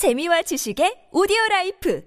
재미와 지식의 오디오 라이프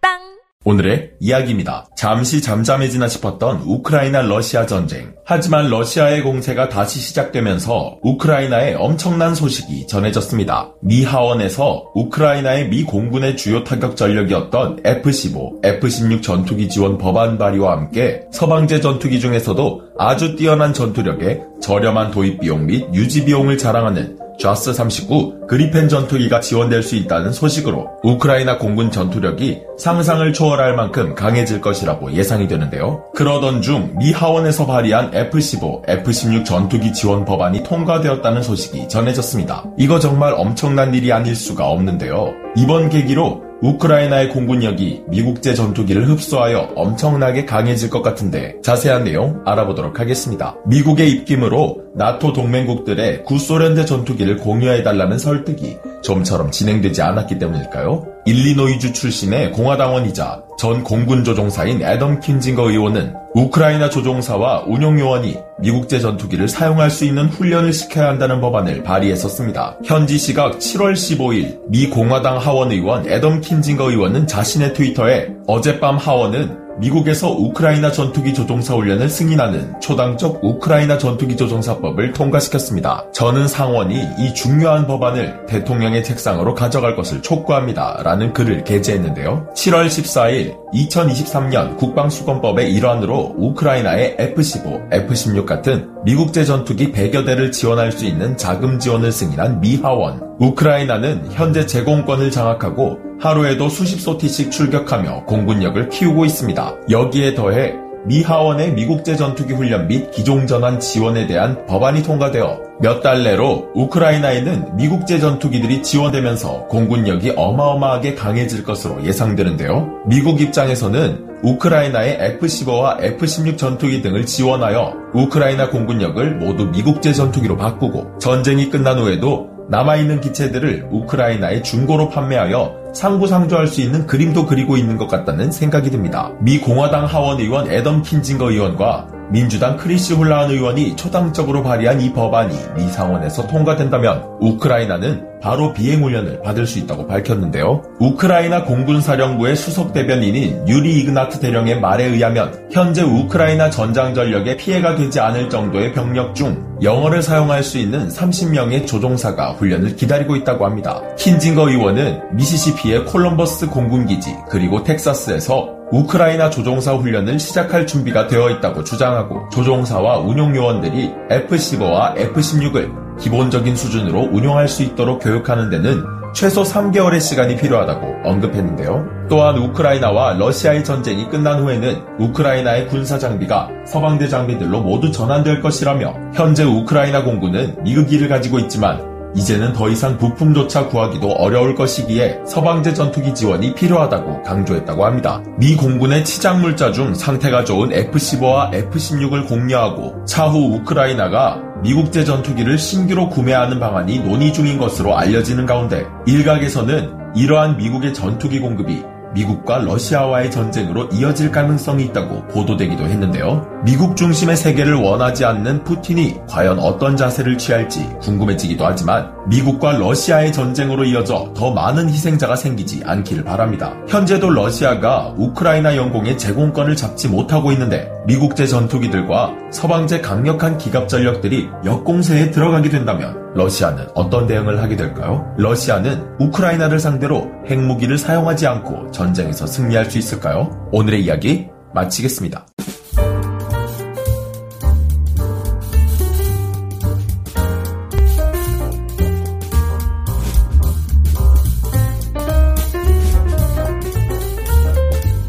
팟빵 오늘의 이야기입니다. 잠시 잠잠해지나 싶었던 우크라이나 러시아 전쟁. 하지만 러시아의 공세가 다시 시작되면서 우크라이나에 엄청난 소식이 전해졌습니다. 미 하원에서 우크라이나의 미 공군의 주요 타격 전력이었던 F-15, F-16 전투기 지원 법안 발의와 함께 서방제 전투기 중에서도 아주 뛰어난 전투력에 저렴한 도입 비용 및 유지 비용을 자랑하는 JAS 39 그리펜 전투기가 지원될 수 있다는 소식으로 우크라이나 공군 전투력이 상상을 초월할 만큼 강해질 것이라고 예상이 되는데요. 그러던 중 미 하원에서 발의한 F-15, F-16 전투기 지원 법안이 통과되었다는 소식이 전해졌습니다. 이거 정말 엄청난 일이 아닐 수가 없는데요. 이번 계기로 우크라이나의 공군력이 미국제 전투기를 흡수하여 엄청나게 강해질 것 같은데 자세한 내용 알아보도록 하겠습니다. 미국의 입김으로 나토 동맹국들의 구소련제 전투기를 공유해달라는 설득이 좀처럼 진행되지 않았기 때문일까요? 일리노이주 출신의 공화당원이자 전 공군 조종사인 애덤 킨징거 의원은 우크라이나 조종사와 운용요원이 미국제 전투기를 사용할 수 있는 훈련을 시켜야 한다는 법안을 발의했었습니다. 현지 시각 7월 15일 미 공화당 하원 의원 애덤 킨징거 의원은 자신의 트위터에 어젯밤 하원은 미국에서 우크라이나 전투기 조종사 훈련을 승인하는 초당적 우크라이나 전투기 조종사법을 통과시켰습니다. 저는 상원이 이 중요한 법안을 대통령의 책상으로 가져갈 것을 촉구합니다. 라는 글을 게재했는데요. 7월 14일 2023년 국방수권법의 일환으로 우크라이나의 F-15, F-16 같은 미국제 전투기 100여 대를 지원할 수 있는 자금 지원을 승인한 미 하원. 우크라이나는 현재 제공권을 장악하고 하루에도 수십 소티씩 출격하며 공군력을 키우고 있습니다. 여기에 더해 미 하원의 미국제 전투기 훈련 및 기종 전환 지원에 대한 법안이 통과되어 몇 달 내로 우크라이나에는 미국제 전투기들이 지원되면서 공군력이 어마어마하게 강해질 것으로 예상되는데요. 미국 입장에서는 우크라이나의 F-15와 F-16 전투기 등을 지원하여 우크라이나 공군력을 모두 미국제 전투기로 바꾸고 전쟁이 끝난 후에도 남아있는 기체들을 우크라이나에 중고로 판매하여 상부상조할 수 있는 그림도 그리고 있는 것 같다는 생각이 듭니다. 미 공화당 하원 의원 애덤 킨징거 의원과 민주당 크리시 홀라한 의원이 초당적으로 발의한 이 법안이 미 상원에서 통과된다면 우크라이나는 바로 비행 훈련을 받을 수 있다고 밝혔는데요. 우크라이나 공군사령부의 수석 대변인인 유리 이그나트 대령의 말에 의하면 현재 우크라이나 전장 전력에 피해가 되지 않을 정도의 병력 중 영어를 사용할 수 있는 30명의 조종사가 훈련을 기다리고 있다고 합니다. 킨징거 의원은 미시시피의 콜럼버스 공군기지 그리고 텍사스에서 우크라이나 조종사 훈련을 시작할 준비가 되어 있다고 주장하고 조종사와 운용 요원들이 F-15와 F-16을 기본적인 수준으로 운용할 수 있도록 교육하는 데는 최소 3개월의 시간이 필요하다고 언급했는데요. 또한 우크라이나와 러시아의 전쟁이 끝난 후에는 우크라이나의 군사 장비가 서방대 장비들로 모두 전환될 것이라며 현재 우크라이나 공군은 미국기를 가지고 있지만 이제는 더 이상 부품조차 구하기도 어려울 것이기에 서방제 전투기 지원이 필요하다고 강조했다고 합니다. 미 공군의 치장물자 중 상태가 좋은 F-15와 F-16을 공유하고 차후 우크라이나가 미국제 전투기를 신규로 구매하는 방안이 논의 중인 것으로 알려지는 가운데 일각에서는 이러한 미국의 전투기 공급이 미국과 러시아와의 전쟁으로 이어질 가능성이 있다고 보도되기도 했는데요. 미국 중심의 세계를 원하지 않는 푸틴이 과연 어떤 자세를 취할지 궁금해지기도 하지만 미국과 러시아의 전쟁으로 이어져 더 많은 희생자가 생기지 않기를 바랍니다. 현재도 러시아가 우크라이나 영공의 제공권을 잡지 못하고 있는데 미국제 전투기들과 서방제 강력한 기갑 전력들이 역공세에 들어가게 된다면 러시아는 어떤 대응을 하게 될까요? 러시아는 우크라이나를 상대로 핵무기를 사용하지 않고 전쟁에서 승리할 수 있을까요? 오늘의 이야기 마치겠습니다.